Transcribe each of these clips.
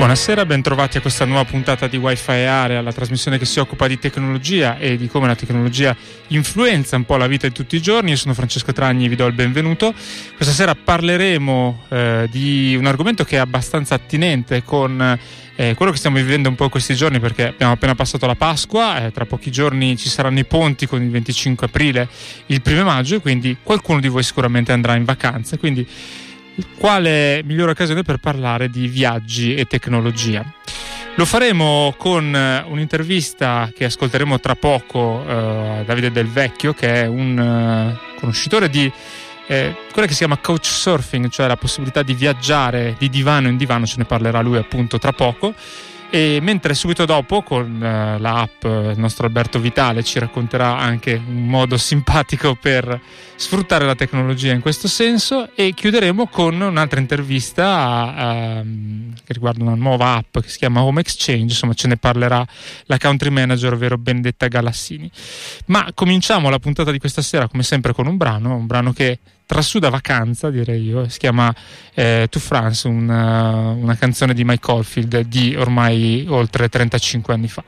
Buonasera, bentrovati a questa nuova puntata di Wi-Fi Area, la trasmissione che si occupa di tecnologia e di come la tecnologia influenza un po' la vita di tutti i giorni. Io sono Francesco Tragni vi do il benvenuto. Questa sera parleremo eh, di un argomento che è abbastanza attinente con eh, quello che stiamo vivendo un po' in questi giorni perché abbiamo appena passato la Pasqua, eh, tra pochi giorni ci saranno i ponti con il 25 aprile, il primo maggio e quindi qualcuno di voi sicuramente andrà in vacanza. Quindi quale migliore occasione per parlare di viaggi e tecnologia. Lo faremo con eh, un'intervista che ascolteremo tra poco eh, a Davide Del Vecchio, che è un uh, conoscitore di eh, quella che si chiama couchsurfing, cioè la possibilità di viaggiare di divano in divano, ce ne parlerà lui appunto tra poco. E mentre subito dopo con uh, l'app il nostro Alberto Vitale ci racconterà anche un modo simpatico per sfruttare la tecnologia in questo senso e chiuderemo con un'altra intervista a, a, che riguarda una nuova app che si chiama Home Exchange, insomma ce ne parlerà la country manager ovvero Benedetta Galassini. Ma cominciamo la puntata di questa sera come sempre con un brano, un brano che trasuda vacanza, direi io, si chiama eh, To France, una, una canzone di Mike Oldfield di ormai oltre 35 anni fa.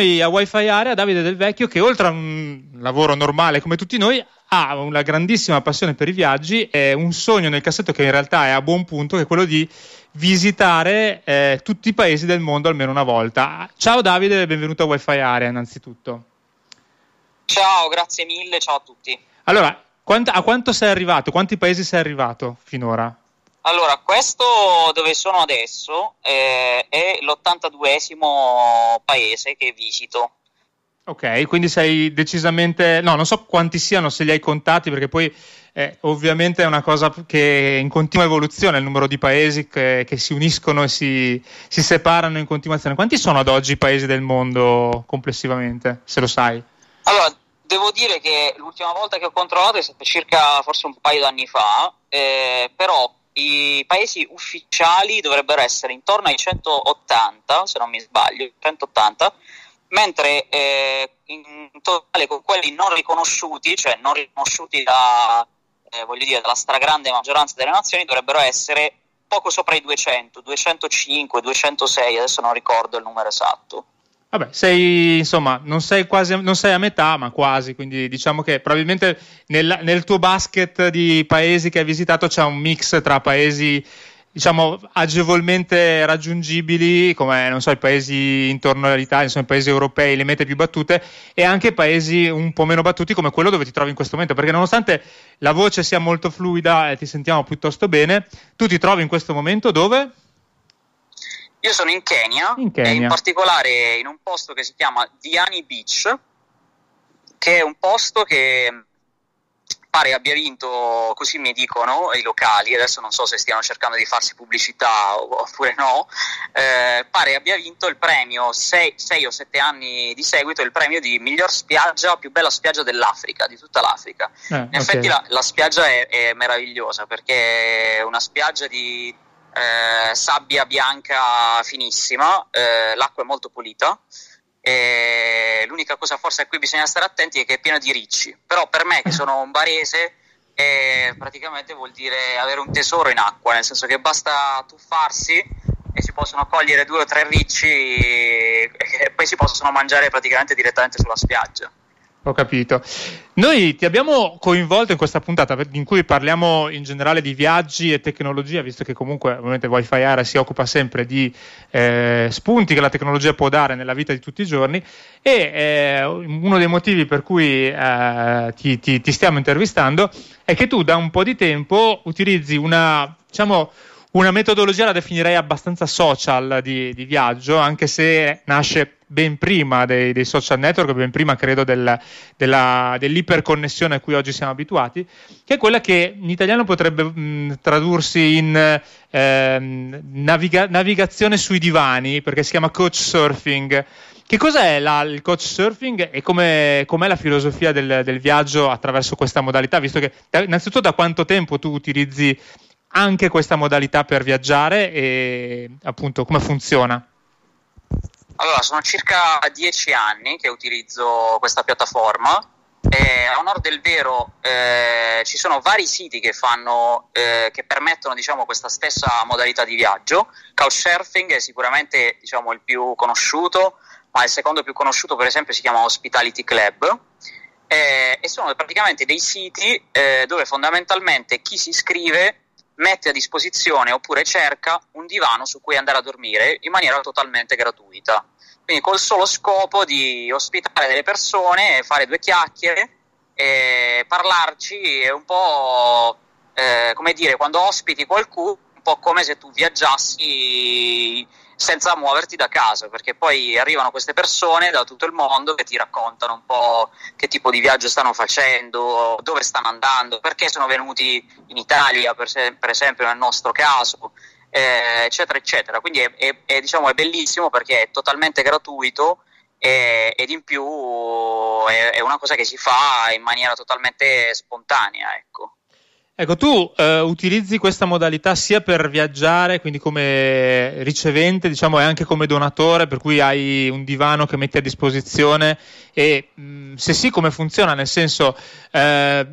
Noi a Wi-Fi Area Davide Del Vecchio che oltre a un lavoro normale come tutti noi ha una grandissima passione per i viaggi e un sogno nel cassetto che in realtà è a buon punto che è quello di visitare eh, tutti i paesi del mondo almeno una volta. Ciao Davide e benvenuto a Wi-Fi Area innanzitutto. Ciao, grazie mille, ciao a tutti. Allora, a quanto sei arrivato? Quanti paesi sei arrivato finora? Allora, questo dove sono adesso eh, è l'82esimo paese che visito. Ok, quindi sei decisamente... No, non so quanti siano, se li hai contati, perché poi eh, ovviamente è una cosa che è in continua evoluzione, il numero di paesi che, che si uniscono e si, si, separano in continuazione. Quanti sono ad oggi i paesi del mondo complessivamente, se lo sai? Allora, devo dire che l'ultima volta che ho controllato è stato circa forse un paio d'anni fa, eh, però i paesi ufficiali dovrebbero essere intorno ai 180, se non mi sbaglio, 180, mentre eh, in totale con quelli non riconosciuti, cioè non riconosciuti da, eh, dire, dalla stragrande maggioranza delle nazioni, dovrebbero essere poco sopra i 200, 205, 206, adesso non ricordo il numero esatto. Vabbè, sei insomma, non sei quasi non sei a metà, ma quasi, quindi diciamo che probabilmente nel, nel tuo basket di paesi che hai visitato c'è un mix tra paesi diciamo agevolmente raggiungibili come so i paesi intorno all'Italia, insomma i paesi europei, le mete più battute e anche paesi un po' meno battuti come quello dove ti trovi in questo momento, perché nonostante la voce sia molto fluida e ti sentiamo piuttosto bene, tu ti trovi in questo momento dove? Io sono in Kenya, in Kenya. e in particolare in un posto che si chiama Diani Beach, che è un posto che pare abbia vinto, così mi dicono i locali, adesso non so se stiano cercando di farsi pubblicità oppure no, eh, pare abbia vinto il premio 6 o 7 anni di seguito, il premio di miglior spiaggia, più bella spiaggia dell'Africa, di tutta l'Africa. Eh, In okay. effetti la, la spiaggia è, è, meravigliosa perché è una spiaggia di eh, sabbia bianca finissima, eh, l'acqua è molto pulita. E l'unica cosa forse a cui bisogna stare attenti è che è piena di ricci, però per me che sono un barese eh, praticamente vuol dire avere un tesoro in acqua, nel senso che basta tuffarsi e si possono cogliere due o tre ricci e poi si possono mangiare praticamente direttamente sulla spiaggia. Ho capito. Noi ti abbiamo coinvolto in questa puntata in cui parliamo in generale di viaggi e tecnologia, visto che comunque ovviamente Wi-Fi Area si occupa sempre di eh, spunti che la tecnologia può dare nella vita di tutti i giorni e eh, uno dei motivi per cui eh, ti, ti, ti stiamo intervistando è che tu da un po' di tempo utilizzi una, diciamo, una metodologia la definirei abbastanza social di, di viaggio, anche se nasce ben prima dei, dei social network, ben prima credo del, della, dell'iperconnessione a cui oggi siamo abituati, che è quella che in italiano potrebbe mh, tradursi in eh, naviga- navigazione sui divani, perché si chiama coach surfing. Che cos'è la, il coach surfing e com'è, com'è la filosofia del, del, viaggio attraverso questa modalità? Visto che innanzitutto da quanto tempo tu utilizzi anche questa modalità per viaggiare e appunto come funziona? Allora, sono circa dieci anni che utilizzo questa piattaforma e a onore del vero eh, ci sono vari siti che, fanno, eh, che permettono diciamo, questa stessa modalità di viaggio. Couchsurfing è sicuramente diciamo, il più conosciuto, ma il secondo più conosciuto per esempio si chiama Hospitality Club eh, e sono praticamente dei siti eh, dove fondamentalmente chi si iscrive mette a disposizione oppure cerca un divano su cui andare a dormire in maniera totalmente gratuita. Quindi col solo scopo di ospitare delle persone, fare due chiacchiere, e parlarci è un po' eh, come dire, quando ospiti qualcuno, un po' come se tu viaggiassi senza muoverti da casa, perché poi arrivano queste persone da tutto il mondo che ti raccontano un po' che tipo di viaggio stanno facendo, dove stanno andando, perché sono venuti in Italia, per, per esempio nel nostro caso, eh, eccetera, eccetera. Quindi è, è, è, diciamo, è, bellissimo perché è totalmente gratuito e, ed in più è, una cosa che si fa in maniera totalmente spontanea, ecco. Ecco, tu eh, utilizzi questa modalità sia per viaggiare, quindi come ricevente, diciamo, e anche come donatore, per cui hai un divano che metti a disposizione e mh, se sì, come funziona? Nel senso, eh,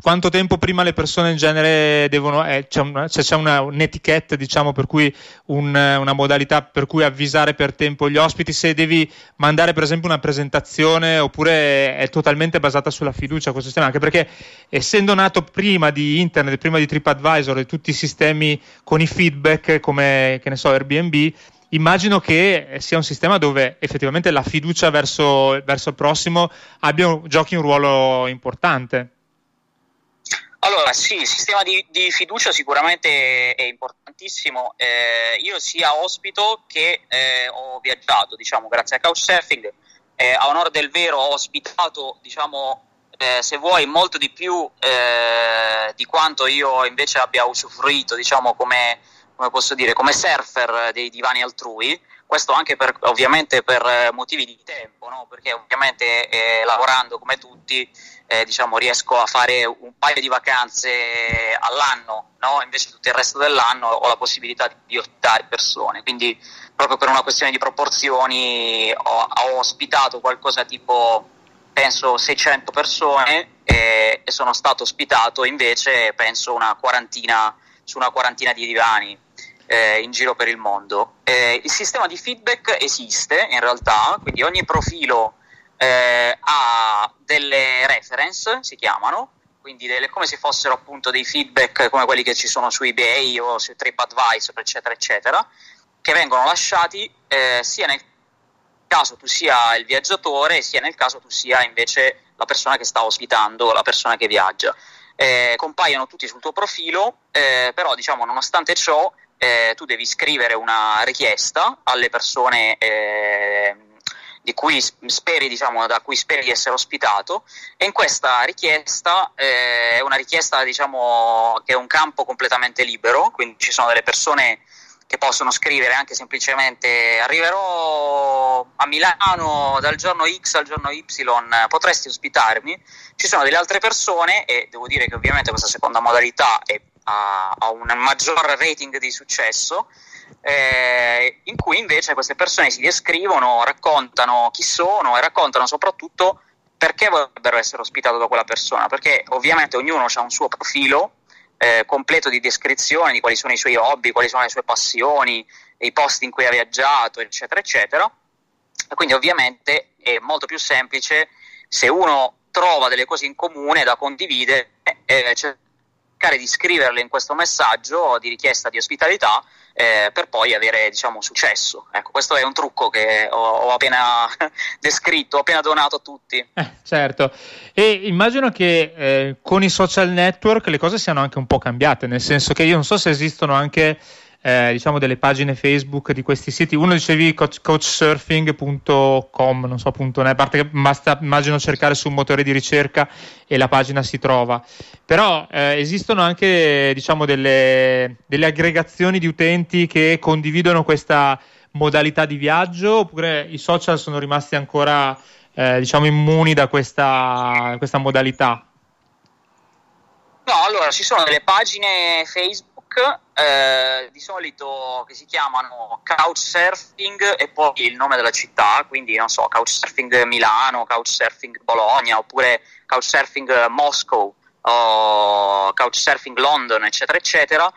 quanto tempo prima le persone in genere devono eh, c'è, una, cioè c'è una, un'etichetta diciamo per cui un, una modalità per cui avvisare per tempo gli ospiti se devi mandare per esempio una presentazione oppure è totalmente basata sulla fiducia questo sistema anche perché essendo nato prima di internet prima di TripAdvisor e tutti i sistemi con i feedback come che ne so Airbnb immagino che sia un sistema dove effettivamente la fiducia verso, verso il prossimo abbia, giochi un ruolo importante. Allora, sì, il sistema di, di fiducia sicuramente è importantissimo. Eh, io sia ospito che eh, ho viaggiato, diciamo, grazie a Couchsurfing. Eh, a onore del vero ho ospitato, diciamo, eh, se vuoi, molto di più eh, di quanto io invece abbia usufruito, diciamo, come come posso dire, come surfer dei divani altrui, questo anche per, ovviamente per motivi di tempo, no? perché ovviamente eh, lavorando come tutti eh, diciamo, riesco a fare un paio di vacanze all'anno, no? invece tutto il resto dell'anno ho la possibilità di, ospitare persone, quindi proprio per una questione di proporzioni ho, ho ospitato qualcosa tipo penso 600 persone e, e sono stato ospitato invece penso una quarantina su una quarantina di divani eh, in giro per il mondo. Eh, il sistema di feedback esiste in realtà, quindi ogni profilo eh, ha delle reference, si chiamano, quindi delle, come se fossero appunto dei feedback come quelli che ci sono su eBay o su TripAdvisor, eccetera, eccetera, che vengono lasciati eh, sia nel caso tu sia il viaggiatore, sia nel caso tu sia invece la persona che sta ospitando, la persona che viaggia. Eh, compaiono tutti sul tuo profilo, eh, però diciamo nonostante ciò eh, tu devi scrivere una richiesta alle persone eh, di cui speri, diciamo, da cui speri di essere ospitato e in questa richiesta eh, è una richiesta diciamo, che è un campo completamente libero, quindi ci sono delle persone che possono scrivere anche semplicemente arriverò a Milano dal giorno X al giorno Y, potresti ospitarmi? Ci sono delle altre persone e devo dire che ovviamente questa seconda modalità è ha, ha un maggior rating di successo, eh, in cui invece queste persone si descrivono, raccontano chi sono e raccontano soprattutto perché vorrebbero essere ospitati da quella persona, perché ovviamente ognuno ha un suo profilo eh, completo di descrizione di quali sono i suoi hobby, quali sono le sue passioni, i posti in cui ha viaggiato, eccetera, eccetera. E quindi ovviamente è molto più semplice se uno trova delle cose in comune da condividere, eh, cercare di scriverle in questo messaggio di richiesta di ospitalità eh, per poi avere diciamo, successo. Ecco, questo è un trucco che ho, ho appena descritto, ho appena donato a tutti. Eh, certo, e immagino che eh, con i social network le cose siano anche un po' cambiate, nel senso che io non so se esistono anche eh, diciamo delle pagine Facebook di questi siti. Uno dicevi coach, coachsurfing.com, non so appunto, a parte che basta immagino cercare su un motore di ricerca e la pagina si trova. Però eh, esistono anche diciamo delle, delle aggregazioni di utenti che condividono questa modalità di viaggio oppure i social sono rimasti ancora eh, diciamo immuni da questa, questa modalità? No, allora ci sono delle pagine Facebook eh, di solito che si chiamano Couchsurfing e poi il nome della città, quindi non so, Couchsurfing Milano, Couchsurfing Bologna oppure Couchsurfing Moscow o Couchsurfing London, eccetera, eccetera,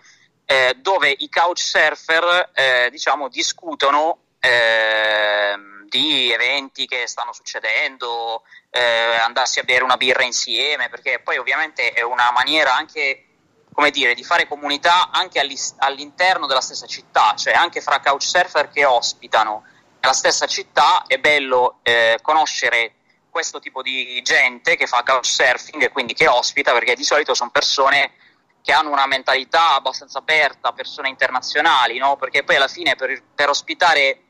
eh, dove i couchsurfer eh, diciamo discutono ehm, di eventi che stanno succedendo, eh, andarsi a bere una birra insieme, perché poi ovviamente è una maniera anche come dire, di fare comunità anche all'interno della stessa città, cioè anche fra couchsurfer che ospitano nella stessa città è bello eh, conoscere questo tipo di gente che fa couchsurfing e quindi che ospita, perché di solito sono persone che hanno una mentalità abbastanza aperta, persone internazionali, no? perché poi alla fine per, per ospitare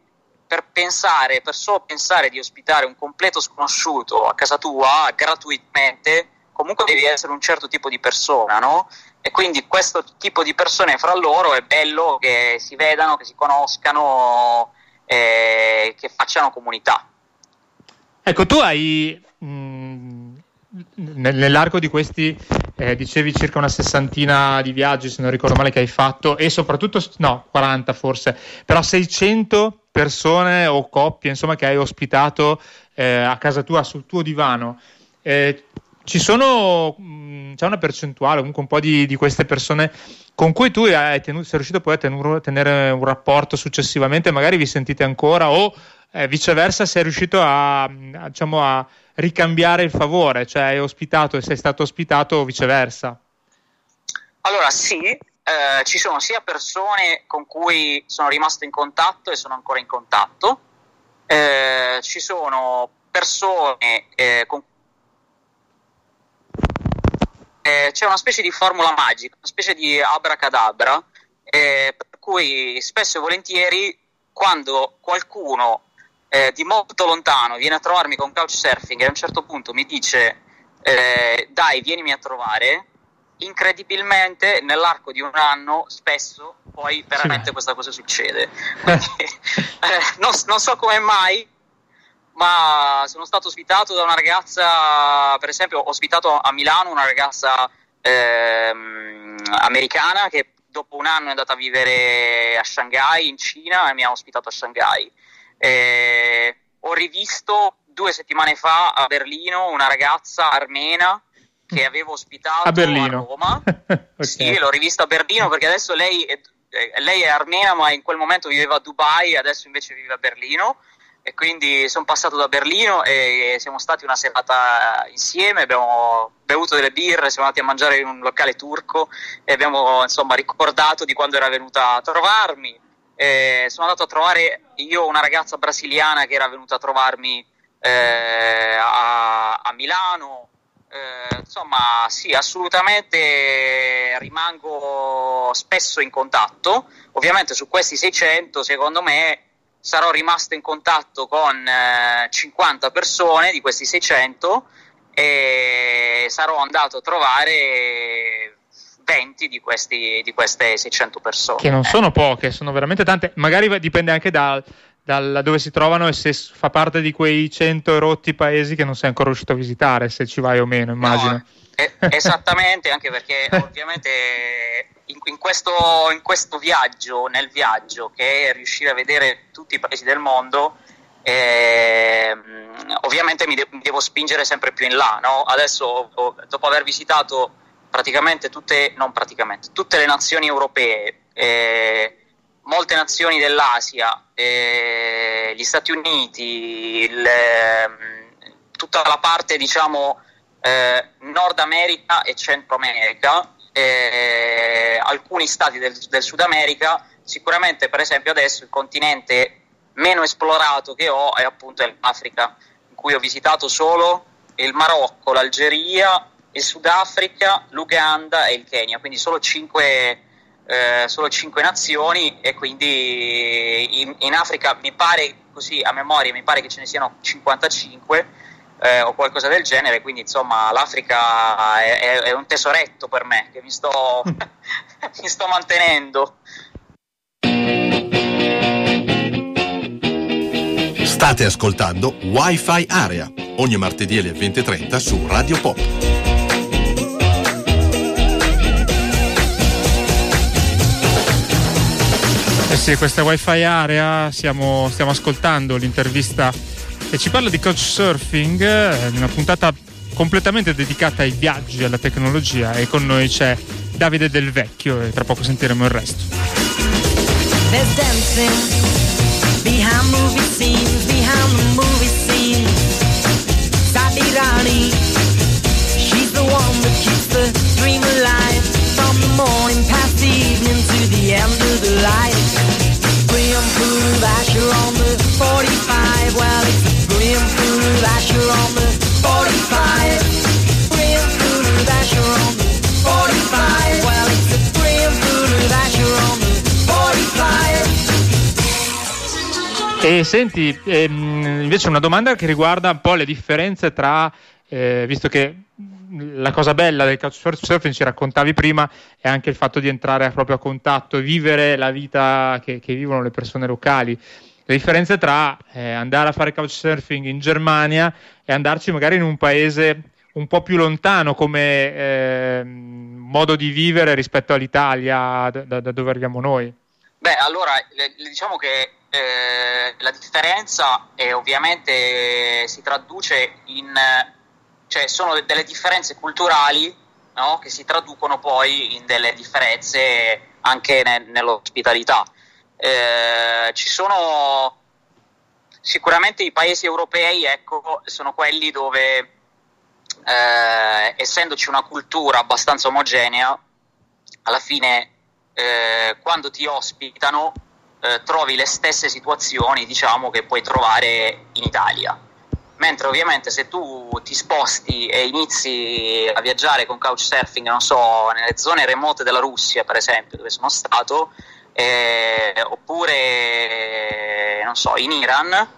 per pensare, per solo pensare di ospitare un completo sconosciuto a casa tua gratuitamente, comunque devi essere un certo tipo di persona, no? E quindi questo tipo di persone fra loro è bello che si vedano, che si conoscano, eh, che facciano comunità. Ecco, tu hai mh, mm, nell'arco di questi, eh, dicevi circa una sessantina di viaggi, se non ricordo male, che hai fatto, e soprattutto, no, 40 forse, però 600 persone o coppie, insomma, che hai ospitato eh, a casa tua, sul tuo divano. Eh, ci sono, mh, c'è una percentuale, comunque un po' di, di queste persone con cui tu tenuto, sei riuscito poi a tenere, tenere un rapporto successivamente, magari vi sentite ancora o eh, viceversa sei riuscito a, a, diciamo, a ricambiare il favore, cioè hai ospitato e sei stato ospitato o viceversa? Allora sì, eh, ci sono sia persone con cui sono rimasto in contatto e sono ancora in contatto, eh, ci sono persone eh, con eh, c'è una specie di formula magica, una specie di abracadabra, eh, per cui spesso e volentieri quando qualcuno eh, di molto lontano viene a trovarmi con couchsurfing e a un certo punto mi dice eh, dai vienimi a trovare, incredibilmente nell'arco di un anno spesso poi veramente sì. questa cosa succede. Quindi, eh, non, non so come mai, ma sono stato ospitato da una ragazza, per esempio, ho ospitato a Milano una ragazza ehm, americana che dopo un anno è andata a vivere a Shanghai, in Cina, e mi ha ospitato a Shanghai. Eh, ho rivisto due settimane fa a Berlino una ragazza armena che avevo ospitato a, a Roma. okay. Sì, l'ho rivista a Berlino perché adesso lei è, eh, lei è armena, ma in quel momento viveva a Dubai, adesso invece vive a Berlino. E quindi sono passato da Berlino e siamo stati una serata insieme, abbiamo bevuto delle birre, siamo andati a mangiare in un locale turco e abbiamo insomma ricordato di quando era venuta a trovarmi eh, sono andato a trovare io una ragazza brasiliana che era venuta a trovarmi eh, a, a, Milano. Eh, insomma, sì, assolutamente rimango spesso in contatto. Ovviamente su questi 600, secondo me, sarò rimasto in contatto con 50 eh, persone di questi 600 e sarò andato a trovare 20 di, questi, di queste 600 persone. Che non sono poche, sono veramente tante. Magari dipende anche da, da dove si trovano e se fa parte di quei 100 rotti paesi che non sei ancora riuscito a visitare, se ci vai o meno, immagino. No, eh, esattamente, anche perché ovviamente in, in, questo, in, questo, viaggio, nel viaggio, che è riuscire a vedere tutti i paesi del mondo, eh, ovviamente mi, de- mi, devo spingere sempre più in là. No? Adesso, dopo aver visitato praticamente tutte, non praticamente, tutte le nazioni europee, eh, molte nazioni dell'Asia, eh, gli Stati Uniti, il, ehm, tutta la parte diciamo eh, Nord America e Centro America, eh, alcuni stati del, del Sud America, sicuramente per esempio adesso il continente meno esplorato che ho è appunto l'Africa, in cui ho visitato solo il Marocco, l'Algeria, il Sudafrica, l'Uganda e il Kenya, quindi solo cinque, eh, solo cinque nazioni e quindi in, in, Africa mi pare così a memoria mi pare che ce ne siano 55 eh, o qualcosa del genere, quindi insomma l'Africa è, è, è un tesoretto per me che mi sto, mi sto mantenendo. State ascoltando Wi-Fi Area ogni martedì alle 20.30 su Radio Pop. sì, questa wifi area stiamo, stiamo ascoltando l'intervista che ci parla di couchsurfing, eh, una puntata completamente dedicata ai viaggi, alla tecnologia e con noi c'è Davide Del Vecchio e tra poco sentiremo il resto. Dream alive from the morning past the evening to the end of the light. Brim Asher on the 45. Well, it's Brim Asher on the 45. Brim Asher on the 45. Well, it's Brim Asher on the 45. E senti, ehm, invece una domanda che riguarda un po' le differenze tra, eh, visto che la cosa bella del couchsurfing ci raccontavi prima è anche il fatto di entrare proprio a contatto e vivere la vita che, che vivono le persone locali. Le differenze tra eh, andare a fare couchsurfing in Germania e andarci magari in un paese un po' più lontano come eh, modo di vivere rispetto all'Italia, da, da, dove arriviamo noi. Beh, allora diciamo che eh, la differenza è ovviamente si traduce in cioè sono delle differenze culturali no? che si traducono poi in delle differenze anche ne- nell'ospitalità. Eh, ci sono sicuramente i paesi europei, ecco, sono quelli dove, eh, essendoci una cultura abbastanza omogenea, alla fine eh, quando ti ospitano eh, trovi le stesse situazioni, diciamo, che puoi trovare in Italia mentre ovviamente se tu ti sposti e inizi a viaggiare con couchsurfing, non so, nelle zone remote della Russia, per esempio, dove sono stato, eh, oppure, non so, in Iran,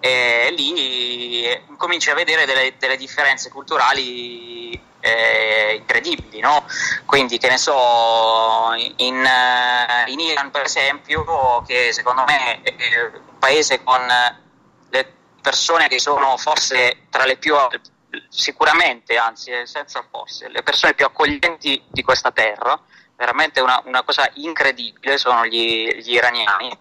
eh, lì cominci a vedere delle, delle differenze culturali eh, incredibili, no? Quindi, che ne so, in, in, Iran, per esempio, che secondo me è un paese con persone che sono forse tra le più sicuramente, anzi eh, senza forse, le persone più accoglienti di questa terra, veramente una, una cosa incredibile sono gli, gli iraniani.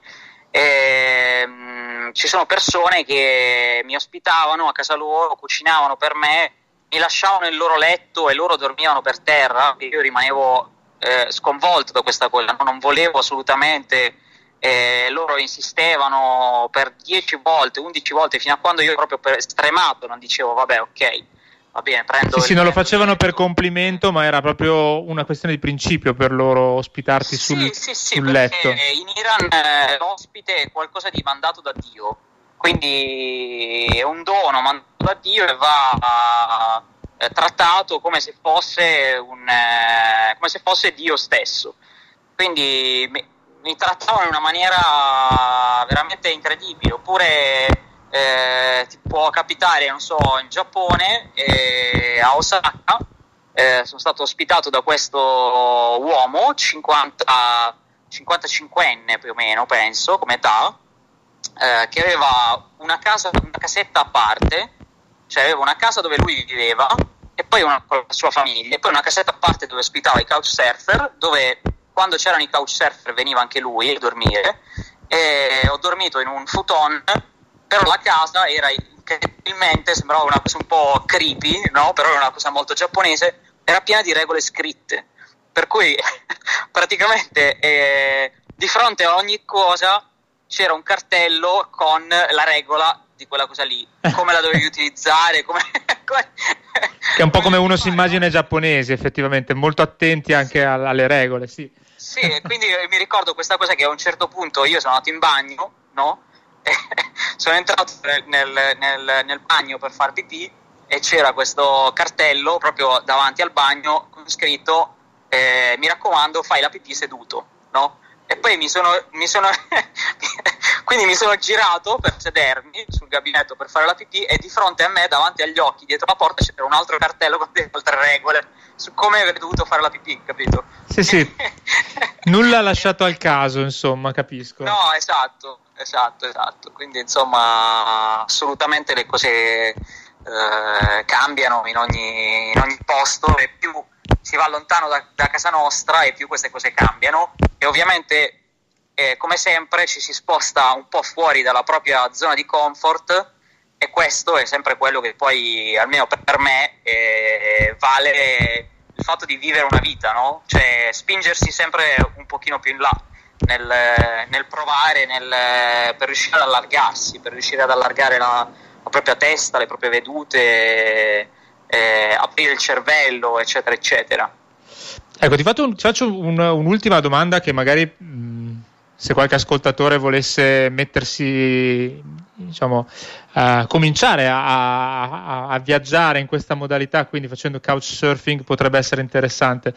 E, ehm, mh, ci sono persone che mi ospitavano a casa loro, cucinavano per me, mi lasciavano il loro letto e loro dormivano per terra, io rimanevo eh, sconvolto da questa cosa, non volevo assolutamente eh, loro insistevano per 10 volte, 11 volte, fino a quando io proprio per stremato non dicevo vabbè ok, va bene, prendo... Sì, sì, non lo facevano per complimento, ma era proprio una questione di principio per loro ospitarti sul, sì, sì, sì, sul letto. in Iran eh, l'ospite è qualcosa di mandato da Dio, quindi è un dono mandato da Dio e va eh, trattato come se fosse, un, eh, come se fosse Dio stesso. Quindi mi trattavano in una maniera veramente incredibile. Oppure eh, ti può capitare, non so, in Giappone, eh, a Osaka, eh, sono stato ospitato da questo uomo, 50, 55enne più o meno, penso, come età, eh, che aveva una casa, una casetta a parte, cioè aveva una casa dove lui viveva e poi una con la sua famiglia, e poi una casetta a parte dove ospitava i couchsurfer, dove quando c'erano i couchsurfer veniva anche lui a dormire e ho dormito in un futon però la casa era incredibilmente sembrava una cosa un po' creepy no? però era una cosa molto giapponese era piena di regole scritte per cui praticamente eh, di fronte a ogni cosa c'era un cartello con la regola di quella cosa lì, come la dovevi utilizzare, come, come... che è un po' come uno si immagina i giapponesi effettivamente, molto attenti anche alle regole, sì. Sì, quindi mi ricordo questa cosa che a un certo punto io sono andato in bagno, no? sono entrato nel, nel, nel, bagno per far pipì e c'era questo cartello proprio davanti al bagno con scritto eh, mi raccomando fai la pipì seduto, no? E poi mi sono, mi sono quindi mi sono girato per sedermi sul gabinetto per fare la pipì e di fronte a me, davanti agli occhi, dietro la porta, c'era un altro cartello con delle altre regole su come avrei dovuto fare la pipì, capito? Sì, sì. Nulla lasciato al caso, insomma, capisco. No, esatto, esatto, esatto. Quindi, insomma, assolutamente le cose eh, cambiano in ogni, in ogni posto e più si va lontano da, da, casa nostra e più queste cose cambiano e ovviamente eh, come sempre ci si sposta un po' fuori dalla propria zona di comfort e questo è sempre quello che poi almeno per me eh, vale il fatto di vivere una vita, no? cioè spingersi sempre un pochino più in là nel, nel provare, nel, per riuscire ad allargarsi, per riuscire ad allargare la, la propria testa, le proprie vedute eh, aprire il cervello, eccetera, eccetera. Ecco, ti faccio, un, ti faccio un, un'ultima domanda che magari mh, se qualche ascoltatore volesse mettersi, diciamo, uh, cominciare a, a, a, viaggiare in questa modalità, quindi facendo couchsurfing, potrebbe essere interessante.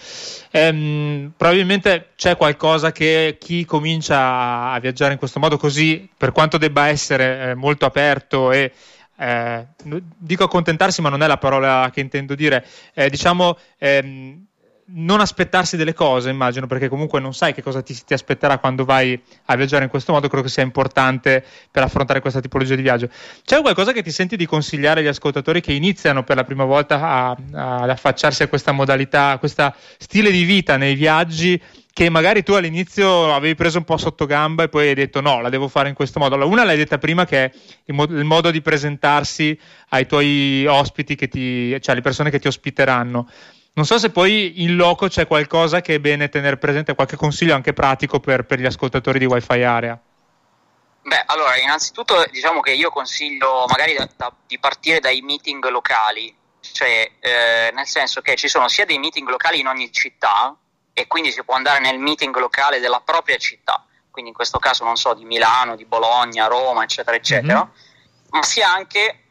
Ehm, probabilmente c'è qualcosa che chi comincia a viaggiare in questo modo così, per quanto debba essere eh, molto aperto e eh, dico accontentarsi, ma non è la parola che intendo dire, eh, diciamo ehm, non aspettarsi delle cose, immagino, perché comunque non sai che cosa ti, ti, aspetterà quando vai a viaggiare in questo modo, credo che sia importante per affrontare questa tipologia di viaggio. C'è qualcosa che ti senti di consigliare agli ascoltatori che iniziano per la prima volta a, a, ad affacciarsi a questa modalità, a questo stile di vita nei viaggi? Che magari tu all'inizio avevi preso un po' sotto gamba e poi hai detto no, la devo fare in questo modo. Allora, una l'hai detta prima che è il, mo- il modo di presentarsi ai tuoi ospiti, ti, cioè alle persone che ti ospiteranno. Non so se poi in loco c'è qualcosa che è bene tenere presente, qualche consiglio anche pratico per, per gli ascoltatori di Wi-Fi Area. Beh, allora, innanzitutto diciamo che io consiglio magari da, da, di partire dai meeting locali, cioè eh, nel senso che ci sono sia dei meeting locali in ogni città, e quindi si può andare nel meeting locale della propria città, quindi in questo caso non so di Milano, di Bologna, Roma, eccetera, eccetera, mm-hmm. ma sia anche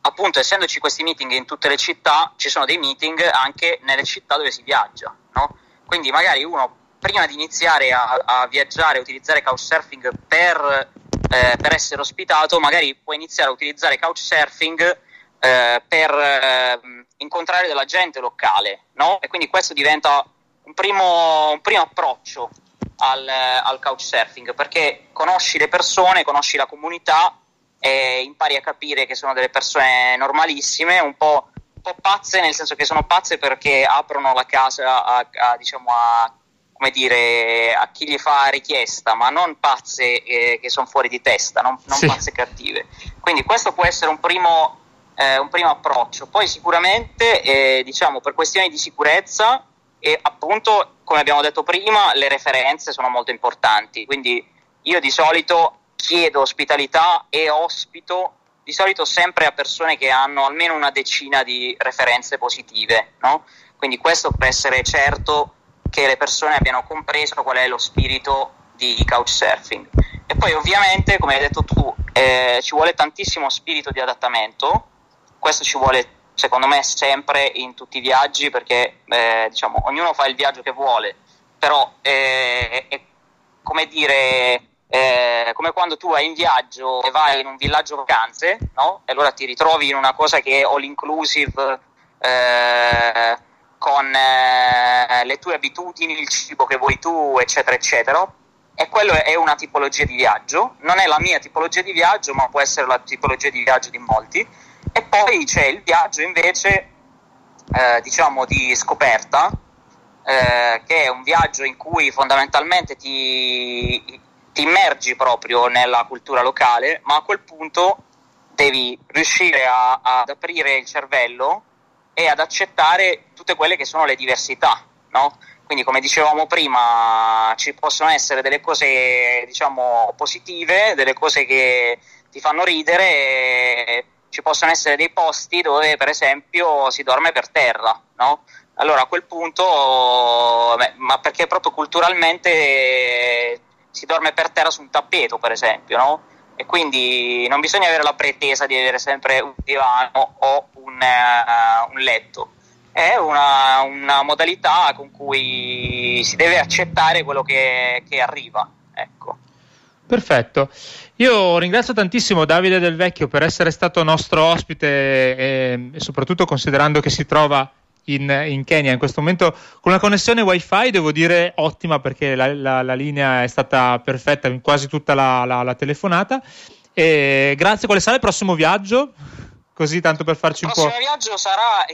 appunto essendoci questi meeting in tutte le città, ci sono dei meeting anche nelle città dove si viaggia, no? Quindi magari uno prima di iniziare a, a viaggiare, a utilizzare couchsurfing per, eh, per, essere ospitato, magari può iniziare a utilizzare couchsurfing eh, per eh, incontrare della gente locale, no? E quindi questo diventa un primo, un primo approccio al, al couchsurfing perché conosci le persone, conosci la comunità e impari a capire che sono delle persone normalissime, un po', un po pazze, nel senso che sono pazze perché aprono la casa a, a, diciamo a, come dire, a chi gli fa richiesta, ma non pazze eh, che sono fuori di testa, non, non sì. pazze cattive. Quindi questo può essere un primo, eh, un primo approccio. Poi sicuramente, eh, diciamo, per questioni di sicurezza, e appunto, come abbiamo detto prima, le referenze sono molto importanti, quindi io di solito chiedo ospitalità e ospito di solito sempre a persone che hanno almeno una decina di referenze positive, no? Quindi questo per essere certo che le persone abbiano compreso qual è lo spirito di couchsurfing. E poi ovviamente, come hai detto tu, eh, ci vuole tantissimo spirito di adattamento, questo ci vuole secondo me sempre in tutti i viaggi perché eh, diciamo, ognuno fa il viaggio che vuole, però eh, è come dire, eh, come quando tu vai in viaggio e vai in un villaggio vacanze, no? E allora ti ritrovi in una cosa che è all inclusive eh, con eh, le tue abitudini, il cibo che vuoi tu, eccetera, eccetera. E quello è una tipologia di viaggio, non è la mia tipologia di viaggio, ma può essere la tipologia di viaggio di molti e poi c'è il viaggio invece, eh, diciamo, di scoperta, eh, che è un viaggio in cui fondamentalmente ti, ti immergi proprio nella cultura locale, ma a quel punto devi riuscire a, ad aprire il cervello e ad accettare tutte quelle che sono le diversità, no? Quindi, come dicevamo prima, ci possono essere delle cose, diciamo, positive, delle cose che ti fanno ridere ci possono essere dei posti dove per esempio si dorme per terra, no? Allora a quel punto, beh, ma perché proprio culturalmente si dorme per terra su un tappeto per esempio, no? E quindi non bisogna avere la pretesa di avere sempre un divano o un, uh, un letto. È una, una, modalità con cui si deve accettare quello che, che arriva. Ecco. Perfetto. Io ringrazio tantissimo Davide Del Vecchio per essere stato nostro ospite e, e soprattutto considerando che si trova in, in, Kenya in questo momento. Con una connessione wifi devo dire ottima perché la, la, la linea è stata perfetta in quasi tutta la, la, telefonata. E grazie. Quale sarà il prossimo viaggio? Così tanto per farci un po' il prossimo viaggio sarà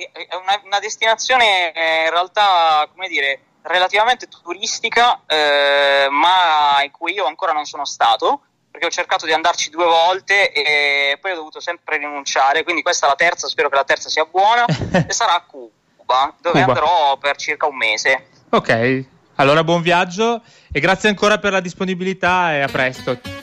una, una destinazione eh, in realtà come dire relativamente turistica, eh, ma in cui io ancora non sono stato, perché ho cercato di andarci due volte e poi ho dovuto sempre rinunciare, quindi questa è la terza, spero che la terza sia buona, e sarà a Cuba, dove Cuba. andrò per circa un mese. Ok, allora buon viaggio e grazie ancora per la disponibilità e a presto.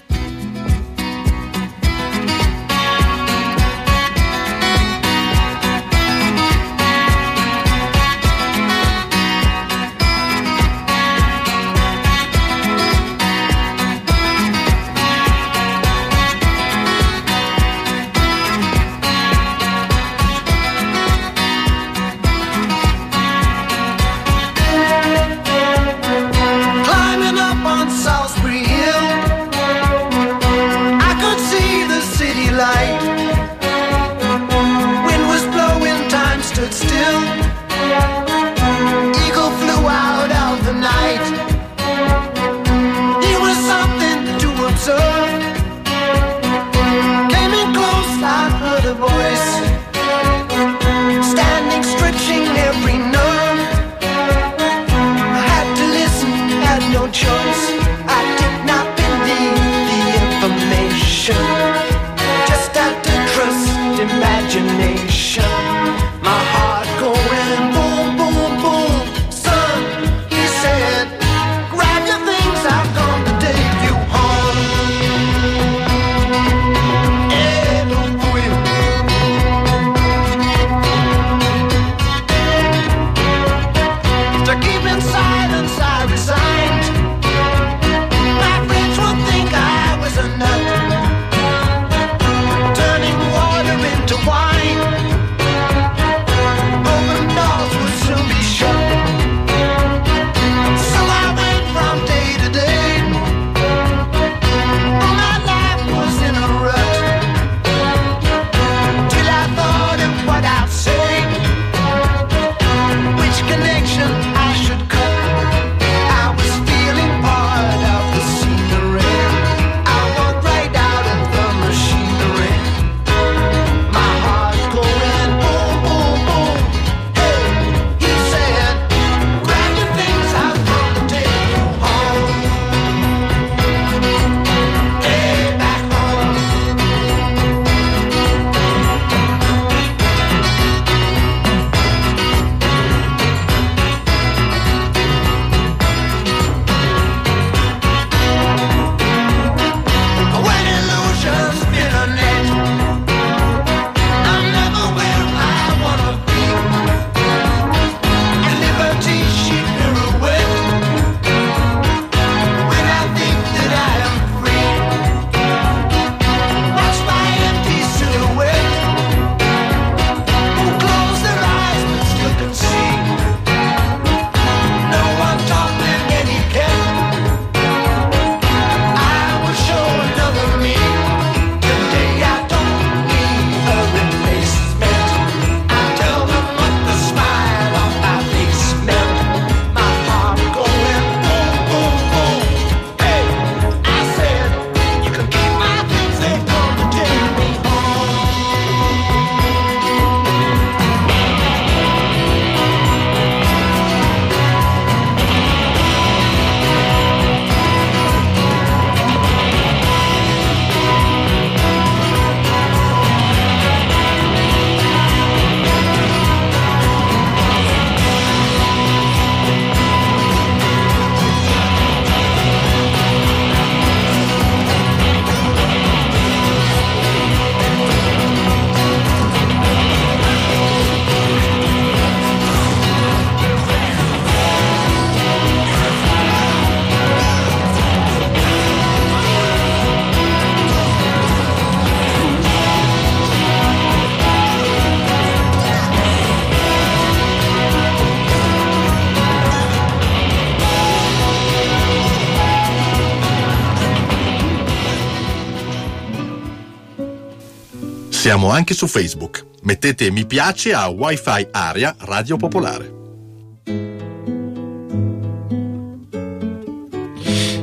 Siamo anche su Facebook. Mettete mi piace a Wi-Fi Aria Radio Popolare.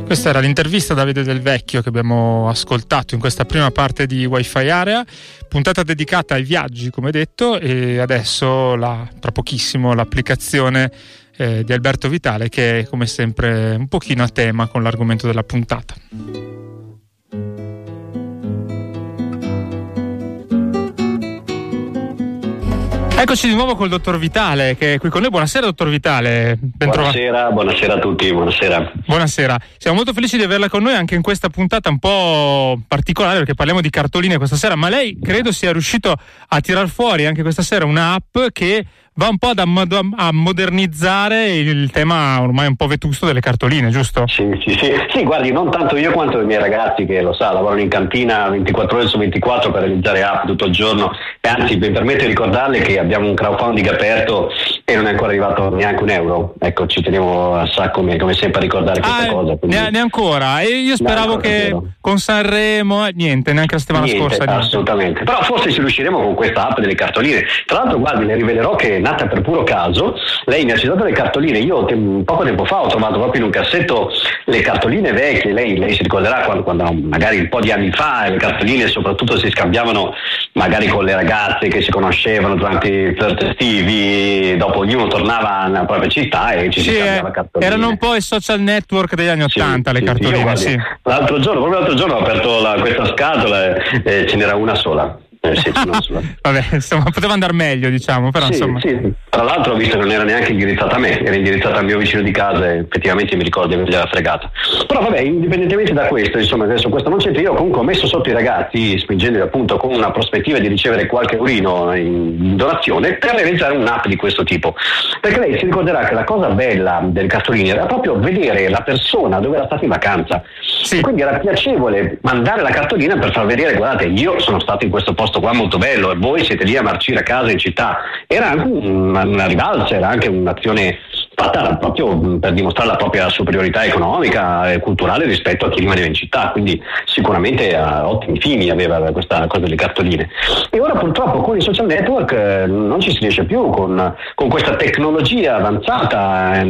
Questa era l'intervista a Davide Del Vecchio che abbiamo ascoltato in questa prima parte di Wi-Fi Area, puntata dedicata ai viaggi, come detto, e adesso la, tra pochissimo l'applicazione eh, di Alberto Vitale che è come sempre un pochino a tema con l'argomento della puntata. Eccoci di nuovo col dottor Vitale che è qui con noi. Buonasera, dottor Vitale. Buonasera, buonasera a tutti, buonasera. Buonasera. Siamo molto felici di averla con noi anche in questa puntata un po' particolare perché parliamo di cartoline questa sera, ma lei credo sia riuscito a tirar fuori anche questa sera un'app che va un po' ad a modernizzare il tema ormai un po' vetusto delle cartoline, giusto? Sì, sì, sì. Sì, guardi, non tanto io quanto i miei ragazzi che lo sa, lavorano in cantina 24 ore su 24 per realizzare app tutto il giorno e anzi mi permette di ricordarle che abbiamo un crowdfunding aperto e non è ancora arrivato neanche un euro. Ecco, ci tenevo a sacco come, come sempre a ricordare questa ah, cosa. Quindi... Ne, ancora? E io speravo che con Sanremo, eh, niente, neanche la settimana niente, scorsa. Niente. Assolutamente. Però forse ci riusciremo con questa app delle cartoline. Tra l'altro, guardi, le rivelerò che nata per puro caso, lei mi ha citato le cartoline, io poco tempo fa ho trovato proprio in un cassetto le cartoline vecchie, lei, lei si ricorderà quando, quando, magari un po' di anni fa le cartoline soprattutto si scambiavano magari con le ragazze che si conoscevano durante i flirt estivi, dopo ognuno tornava nella propria città e ci sì, si scambiava eh, cartoline. Erano un po' i social network degli anni Ottanta sì, le cartoline, sì, L'altro giorno, proprio l'altro giorno ho aperto la, questa scatola e eh, ce n'era una sola. sì, Vabbè, insomma, poteva andare meglio, diciamo, però sì, insomma. Sì. Tra l'altro, visto che non era neanche indirizzata a me, era indirizzata al mio vicino di casa e effettivamente mi ricordo di avergliela fregata. Però vabbè, indipendentemente da questo, insomma, adesso questo non c'entra, io comunque ho messo sotto i ragazzi, spingendoli appunto con una prospettiva di ricevere qualche urino in donazione per realizzare un'app di questo tipo. Perché lei si ricorderà che la cosa bella del cartolino era proprio vedere la persona dove era stata in vacanza. Sì. Quindi era piacevole mandare la cartolina per far vedere, guardate, io sono stato in questo posto qua molto bello e voi siete lì a marcire a casa in città. Era anche una, una rivalsa, era anche un'azione fatta proprio per dimostrare la propria superiorità economica e culturale rispetto a chi rimaneva in città, quindi sicuramente a ottimi fini aveva questa cosa delle cartoline. E ora purtroppo con i social network eh, non ci si riesce più, con, con questa tecnologia avanzata, eh,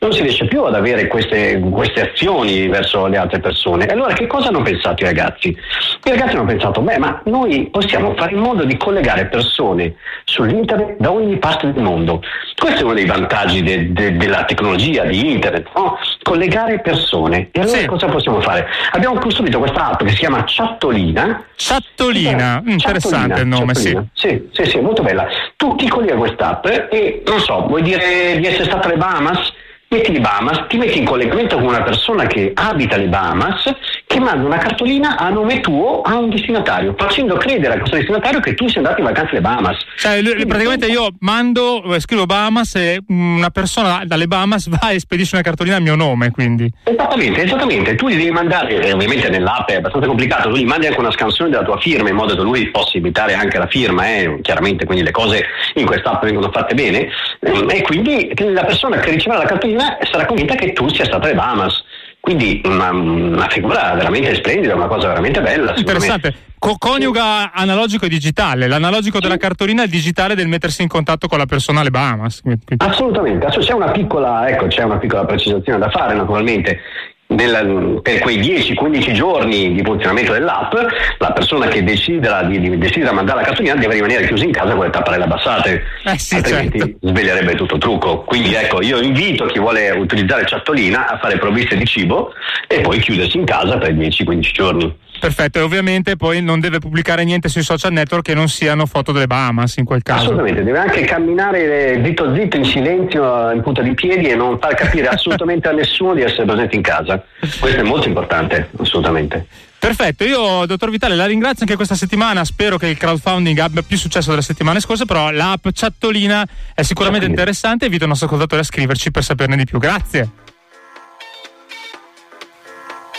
non si riesce più ad avere queste, queste, azioni verso le altre persone. Allora che cosa hanno pensato i ragazzi? I ragazzi hanno pensato, beh ma noi possiamo fare in modo di collegare persone sull'internet da ogni parte del mondo. Questo è uno dei vantaggi de, de, della tecnologia, di internet, no? collegare persone. E allora sì. cosa possiamo fare? Abbiamo costruito questa app che si chiama Chattolina. Chattolina, mm, interessante Chattolina, il nome, sì. Sì, sì, sì, molto bella. Tu ti colleghi a quest'app e non so, vuoi dire di essere stata alle Bahamas? metti le Bahamas, ti metti in collegamento con una persona che abita le Bahamas che manda una cartolina a nome tuo a un destinatario, facendo credere a questo destinatario che tu sei andato in vacanza alle Bahamas. Cioè, Quindi, praticamente io mando, eh, scrivo Bahamas e una persona dalle Bahamas va e spedisce una cartolina a mio nome, quindi. Esattamente, esattamente. Tu gli devi mandare, e ovviamente nell'app è abbastanza complicato, tu gli mandi anche una scansione della tua firma in modo che lui possa imitare anche la firma, eh? chiaramente quindi le cose in quest'app vengono fatte bene, e quindi la persona che riceverà la cartolina sarà convinta che tu sia stata alle Bahamas. Quindi una, una, figura veramente splendida, una cosa veramente bella. Interessante. Co- coniuga analogico e digitale, l'analogico della cartolina e il digitale del mettersi in contatto con la persona alle Bahamas. Assolutamente, c'è una piccola, ecco, c'è una piccola precisazione da fare naturalmente nel, per quei 10-15 giorni di funzionamento dell'app, la persona che desidera, di, di, desidera mandare la cartolina deve rimanere chiusa in casa con le tapparelle abbassate, eh sì, altrimenti certo. sveglierebbe tutto il trucco. Quindi ecco, io invito chi vuole utilizzare Chattolina a fare provviste di cibo e poi chiudersi in casa per 10-15 giorni. Perfetto, e ovviamente poi non deve pubblicare niente sui social network che non siano foto delle Bahamas in quel caso. Assolutamente, deve anche camminare zitto zitto in silenzio in punta di piedi e non far capire assolutamente a nessuno di essere presente in casa. Questo è molto importante, assolutamente. Perfetto, io dottor Vitale la ringrazio anche questa settimana, spero che il crowdfunding abbia più successo delle settimane scorse, però l'app Chattolina è sicuramente interessante e invito il nostro ascoltatore a scriverci per saperne di più. Grazie.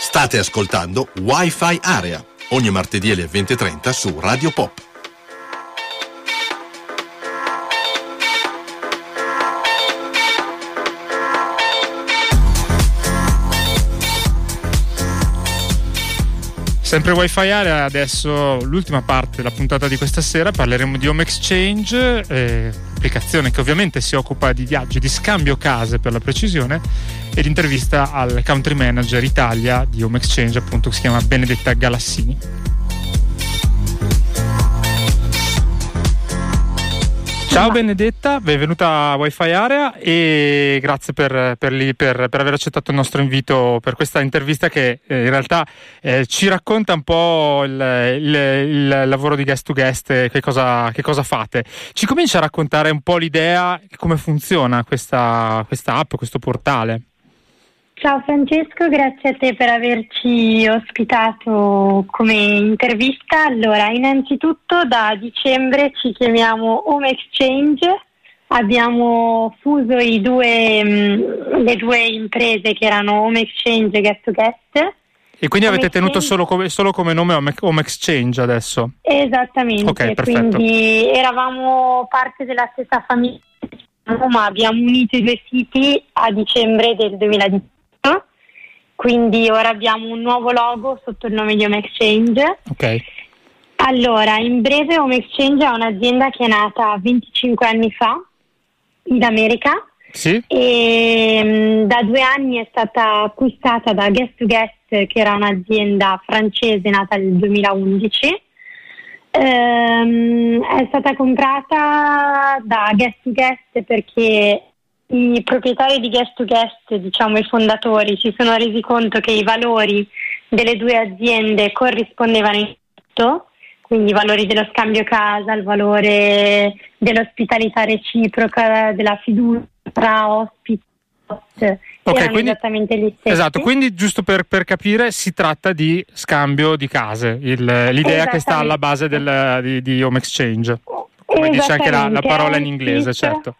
State ascoltando Wi-Fi Area, ogni martedì alle 20.30 su Radio Pop. Sempre Wi-Fi Area, adesso l'ultima parte della puntata di questa sera parleremo di Home Exchange, eh, applicazione che ovviamente si occupa di viaggi, di scambio case per la precisione, e l'intervista al country manager Italia di Home Exchange, appunto, che si chiama Benedetta Galassini. Ciao Benedetta, benvenuta a Wi-Fi Area e grazie per, per, per, per, aver accettato il nostro invito per questa intervista che eh, in realtà eh, ci racconta un po' il, il, il, lavoro di guest to guest, che cosa, che cosa, fate. Ci comincia a raccontare un po' l'idea, come funziona questa, questa app, questo portale. Ciao Francesco, grazie a te per averci ospitato come intervista. Allora, innanzitutto da dicembre ci chiamiamo Home Exchange, abbiamo fuso due, mm, le due imprese che erano Home Exchange e Guest to Guest. E quindi Home avete tenuto solo come, solo come, nome Home Exchange adesso? Esattamente, okay, quindi eravamo parte della stessa famiglia, ma abbiamo unito i due siti a dicembre del 2018 quindi ora abbiamo un nuovo logo sotto il nome di Home Exchange. Ok. Allora, in breve Home Exchange è un'azienda che è nata 25 anni fa in America sì. e mh, da due anni è stata acquistata da Guest to Guest che era un'azienda francese nata nel 2011. Ehm, è stata comprata da Guest to Guest perché i proprietari di Guest to Guest, diciamo i fondatori, si sono resi conto che i valori delle due aziende corrispondevano in tutto, quindi i valori dello scambio casa, il valore dell'ospitalità reciproca, della fiducia tra ospiti Ok, quindi, esatto, quindi giusto per, per, capire, si tratta di scambio di case, il, l'idea che sta alla base del, di, di, Home Exchange, come dice anche la, la parola in inglese, certo.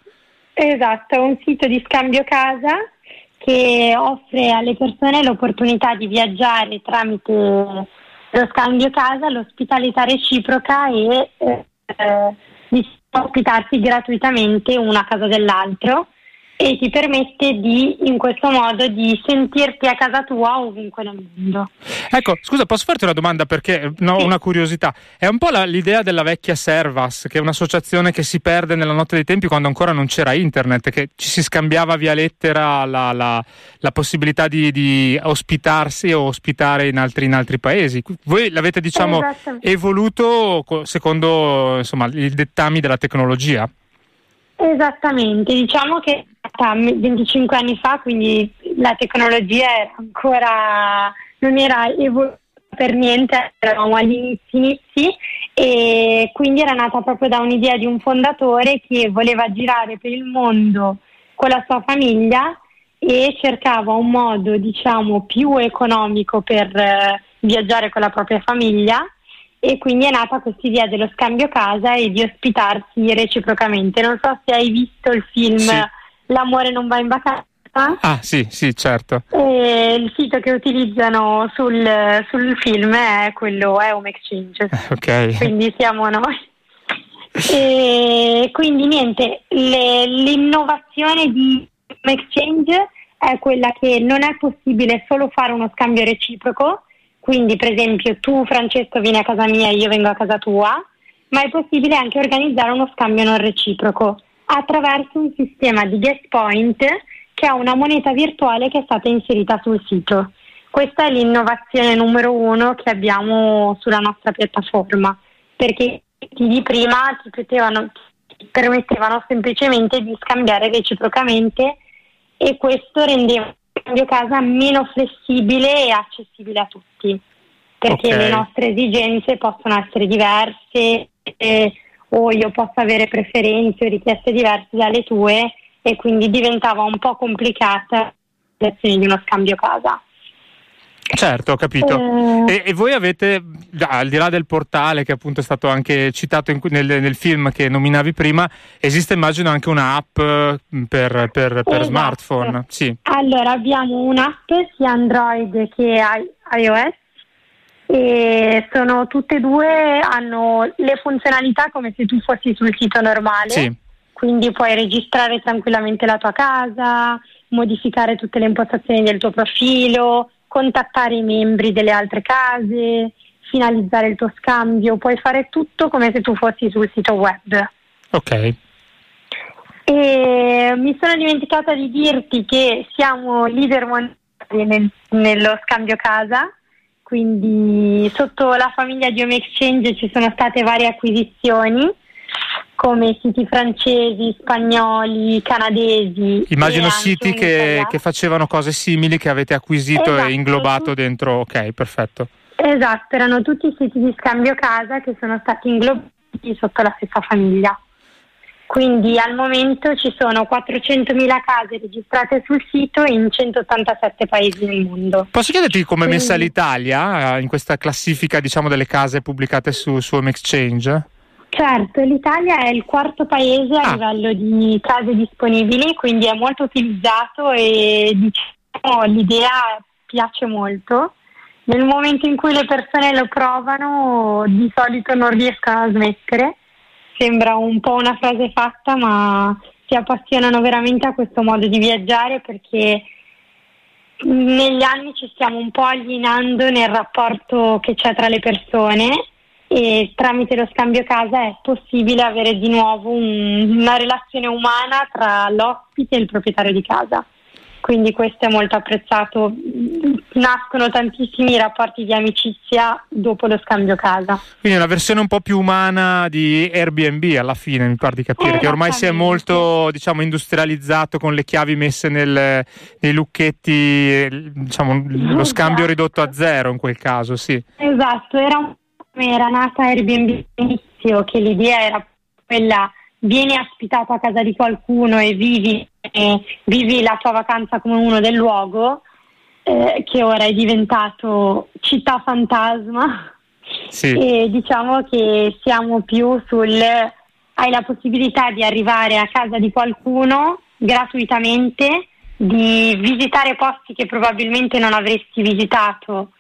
Esatto, un sito di scambio casa che offre alle persone l'opportunità di viaggiare tramite lo scambio casa, l'ospitalità reciproca e eh, di ospitarsi gratuitamente una casa dell'altro e ti permette di in questo modo di sentirti a casa tua ovunque nel mondo. Ecco, scusa, posso farti una domanda perché ho sì. una curiosità. È un po' la, l'idea della vecchia Servas, che è un'associazione che si perde nella notte dei tempi quando ancora non c'era internet, che ci si scambiava via lettera la, la, la possibilità di, di, ospitarsi o ospitare in altri, in altri paesi. Voi l'avete diciamo evoluto secondo insomma, i dettami della tecnologia? Esattamente, diciamo che 25 anni fa, quindi la tecnologia era ancora non era evoluta per niente, eravamo agli inizi, e quindi era nata proprio da un'idea di un fondatore che voleva girare per il mondo con la sua famiglia e cercava un modo diciamo più economico per eh, viaggiare con la propria famiglia e quindi è nata questa idea dello scambio casa e di ospitarsi reciprocamente. Non so se hai visto il film sì. L'amore non va in vacanza. Ah sì, sì, certo. E il sito che utilizzano sul, sul film è quello è Home Exchange. Ok. Quindi siamo noi. E quindi niente, le, l'innovazione di Home Exchange è quella che non è possibile solo fare uno scambio reciproco, quindi, per esempio, tu, Francesco, vieni a casa mia e io vengo a casa tua, ma è possibile anche organizzare uno scambio non reciproco attraverso un sistema di guest point che ha una moneta virtuale che è stata inserita sul sito. Questa è l'innovazione numero uno che abbiamo sulla nostra piattaforma, perché di prima ti, potevano, ti permettevano semplicemente di scambiare reciprocamente e questo rendeva cambio casa meno flessibile e accessibile a tutti, perché okay. le nostre esigenze possono essere diverse eh, o io posso avere preferenze o richieste diverse dalle tue e quindi diventava un po' complicata l'azione di uno scambio casa. Certo, ho capito. Eh... E, e, voi avete, al di là del portale che appunto è stato anche citato in, nel, nel, film che nominavi prima, esiste immagino anche un'app mm, per, per, per esatto. smartphone? Sì. Allora abbiamo un'app sia Android che iOS e sono tutte e due, hanno le funzionalità come se tu fossi sul sito normale. Sì. Quindi puoi registrare tranquillamente la tua casa, modificare tutte le impostazioni del tuo profilo, contattare i membri delle altre case, finalizzare il tuo scambio, puoi fare tutto come se tu fossi sul sito web. Ok. E mi sono dimenticata di dirti che siamo leader mondiali nel, nello scambio casa, quindi sotto la famiglia di Home Exchange ci sono state varie acquisizioni come siti francesi, spagnoli, canadesi. Immagino siti che, che, facevano cose simili che avete acquisito esatto. e inglobato dentro. Ok, perfetto. Esatto, erano tutti siti di scambio casa che sono stati inglobati sotto la stessa famiglia. Quindi al momento ci sono 400.000 case registrate sul sito in 187 paesi nel mondo. Posso chiederti come è messa l'Italia eh, in questa classifica diciamo, delle case pubblicate su, su Home Exchange? Certo, l'Italia è il quarto paese a ah. livello di case disponibili, quindi è molto utilizzato e diciamo l'idea piace molto. Nel momento in cui le persone lo provano, di solito non riescono a smettere. Sembra un po' una frase fatta, ma si appassionano veramente a questo modo di viaggiare perché negli anni ci stiamo un po' allineando nel rapporto che c'è tra le persone e tramite lo scambio casa è possibile avere di nuovo un, una relazione umana tra l'ospite e il proprietario di casa. Quindi questo è molto apprezzato. Nascono tantissimi rapporti di amicizia dopo lo scambio casa. Quindi è una versione un po' più umana di Airbnb alla fine, mi pare di capire, che ormai si è molto diciamo, industrializzato con le chiavi messe nel, nei lucchetti, diciamo, lo scambio esatto. ridotto a zero in quel caso, sì. Esatto, era un come era nata Airbnb all'inizio, che l'idea era quella vieni ospitato a casa di qualcuno e vivi, e vivi la tua vacanza come uno del luogo, eh, che ora è diventato città fantasma. Sì. E diciamo che siamo più sul hai la possibilità di arrivare a casa di qualcuno gratuitamente, di visitare posti che probabilmente non avresti visitato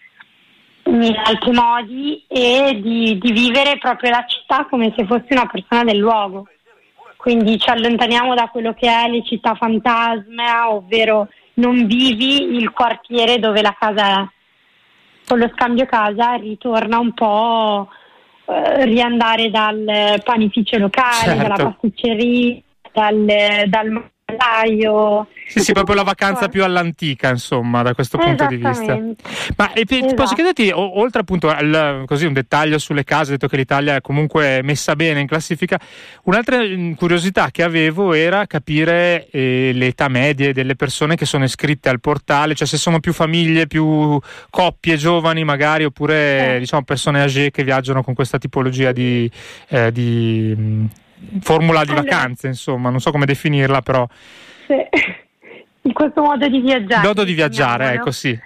in altri modi e di, di vivere proprio la città come se fossi una persona del luogo. Quindi ci allontaniamo da quello che è le città fantasma, ovvero non vivi il quartiere dove la casa è. Con lo scambio casa ritorna un po' eh, riandare dal panificio locale, certo. dalla pasticceria, dal, dal macellaio. Sì, sì, proprio la vacanza più all'antica, insomma, da questo punto di vista. Ma e, esatto. posso chiederti, o, oltre appunto al, così un dettaglio sulle case, detto che l'Italia è comunque messa bene in classifica, un'altra mm, curiosità che avevo era capire eh, le età medie delle persone che sono iscritte al portale, cioè se sono più famiglie, più coppie giovani magari, oppure eh. diciamo persone âgée che viaggiano con questa tipologia di, eh, di mm, formula di allora, vacanze, insomma, non so come definirla, però. Sì. In questo modo di viaggiare. Modo di viaggiare, ecco sì.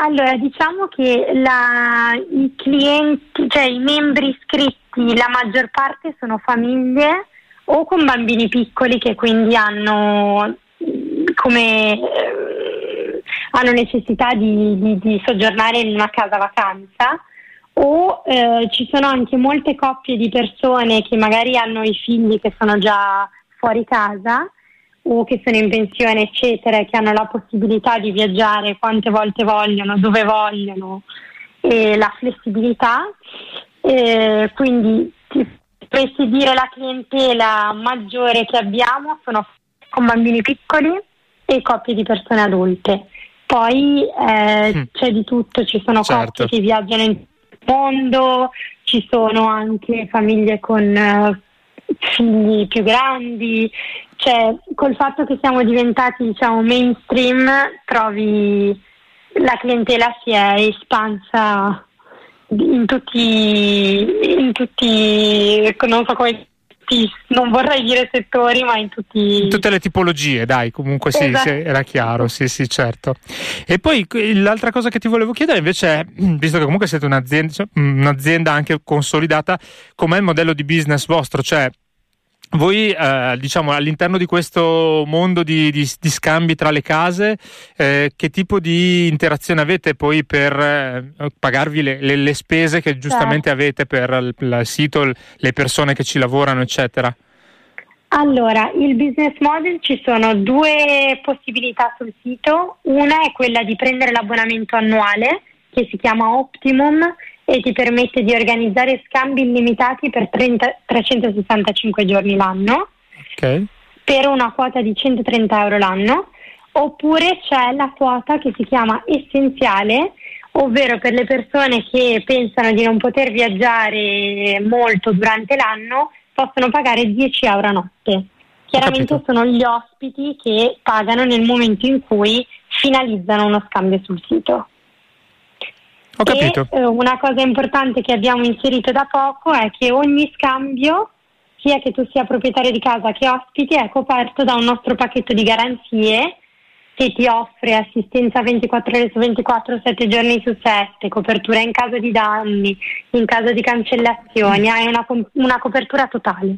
Allora, diciamo che la, i clienti, cioè i membri iscritti, la maggior parte sono famiglie o con bambini piccoli che quindi hanno come eh, hanno necessità di, di, di, soggiornare in una casa vacanza o eh, ci sono anche molte coppie di persone che magari hanno i figli che sono già fuori casa o che sono in pensione eccetera che hanno la possibilità di viaggiare quante volte vogliono, dove vogliono e la flessibilità. E quindi dovessi dire la clientela maggiore che abbiamo sono con bambini piccoli e coppie di persone adulte. Poi eh, mm. c'è di tutto, ci sono certo. coppie che viaggiano in mondo, ci sono anche famiglie con uh, figli più grandi, cioè col fatto che siamo diventati diciamo mainstream trovi la clientela si è espansa in tutti, in tutti non so come non vorrei dire settori, ma in tutti. In tutte le tipologie, dai, comunque sì, esatto. sì, era chiaro, sì, sì, certo. E poi l'altra cosa che ti volevo chiedere invece è, visto che comunque siete un'azienda, cioè, un'azienda anche consolidata, com'è il modello di business vostro? Cioè, voi eh, diciamo all'interno di questo mondo di, di, di scambi tra le case eh, che tipo di interazione avete poi per eh, pagarvi le, le, le, spese che giustamente certo. avete per il, il sito, le persone che ci lavorano eccetera? Allora, il business model ci sono due possibilità sul sito, una è quella di prendere l'abbonamento annuale che si chiama Optimum e ti permette di organizzare scambi illimitati per 30, 365 giorni l'anno okay. per una quota di 130 euro l'anno oppure c'è la quota che si chiama essenziale ovvero per le persone che pensano di non poter viaggiare molto durante l'anno possono pagare 10 euro a notte. Chiaramente sono gli ospiti che pagano nel momento in cui finalizzano uno scambio sul sito. Ho capito. E, eh, una cosa importante che abbiamo inserito da poco è che ogni scambio, sia che tu sia proprietario di casa che ospiti, è coperto da un nostro pacchetto di garanzie che ti offre assistenza 24 ore su 24, 7 giorni su 7, copertura in caso di danni, in caso di cancellazioni, hai una, una copertura totale.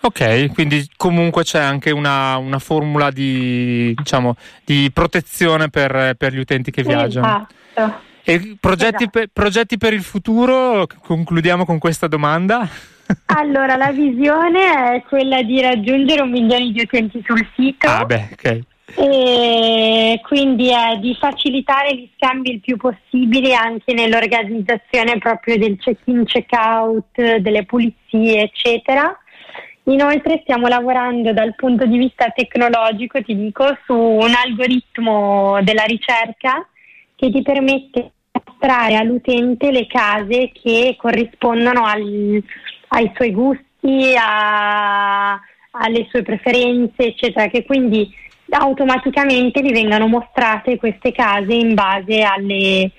Ok, quindi comunque c'è anche una, una formula di, diciamo, di protezione per, per, gli utenti che viaggiano. Esatto. E progetti, esatto. per, progetti per il futuro? Concludiamo con questa domanda. Allora, la visione è quella di raggiungere un milione di utenti sul sito. Ah, beh, ok. E quindi è di facilitare gli scambi il più possibile anche nell'organizzazione proprio del check-in, check-out, delle pulizie, eccetera. Inoltre stiamo lavorando dal punto di vista tecnologico, ti dico, su un algoritmo della ricerca che ti permette di mostrare all'utente le case che corrispondono al, ai suoi gusti, a, alle sue preferenze, eccetera, che quindi automaticamente gli vengano mostrate queste case in base alle,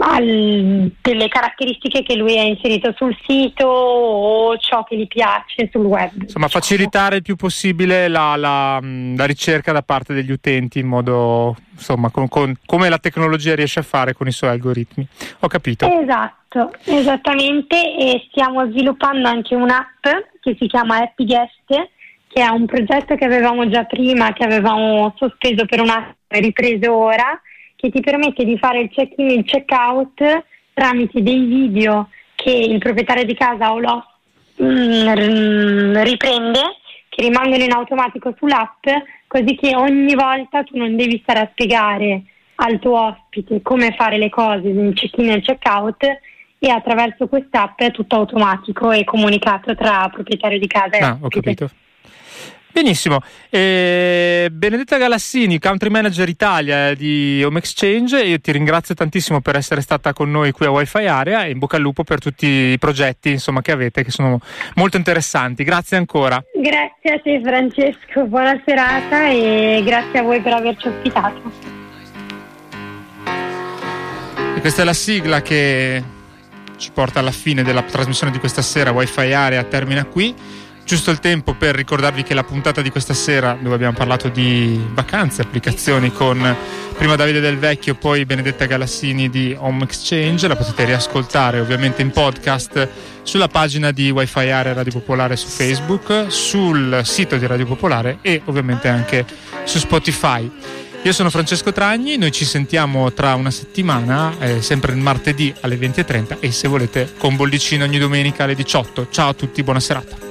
al, delle caratteristiche che lui ha inserito sul sito o ciò che gli piace sul web. Insomma, diciamo. facilitare il più possibile la, la, la, ricerca da parte degli utenti in modo, insomma, con, con, come la tecnologia riesce a fare con i suoi algoritmi. Ho capito. Esatto, esattamente e stiamo sviluppando anche un'app che si chiama Happy Guest che è un progetto che avevamo già prima, che avevamo sospeso per un attimo e ripreso ora che ti permette di fare il check-in e il check-out tramite dei video che il proprietario di casa o l'host mm, riprende, che rimangono in automatico sull'app, così che ogni volta tu non devi stare a spiegare al tuo ospite come fare le cose nel check-in e il check-out e attraverso quest'app è tutto automatico e comunicato tra proprietario di casa e ah, ospite. Ho capito. Benissimo, eh, Benedetta Galassini, Country Manager Italia di Home Exchange, io ti ringrazio tantissimo per essere stata con noi qui a Wi-Fi Area e in bocca al lupo per tutti i progetti insomma, che avete che sono molto interessanti. Grazie ancora. Grazie a te Francesco, buona serata e grazie a voi per averci ospitato. E questa è la sigla che ci porta alla fine della trasmissione di questa sera. Wi-Fi Area termina qui giusto il tempo per ricordarvi che la puntata di questa sera, dove abbiamo parlato di vacanze, applicazioni con prima Davide Del Vecchio, poi Benedetta Galassini di Home Exchange, la potete riascoltare ovviamente in podcast sulla pagina di Wi-Fi Area Radio Popolare su Facebook, sul sito di Radio Popolare e ovviamente anche su Spotify. Io sono Francesco Tragni, noi ci sentiamo tra una settimana, eh, sempre il martedì alle 20.30 e se volete con bollicino ogni domenica alle 18. Ciao a tutti, buona serata.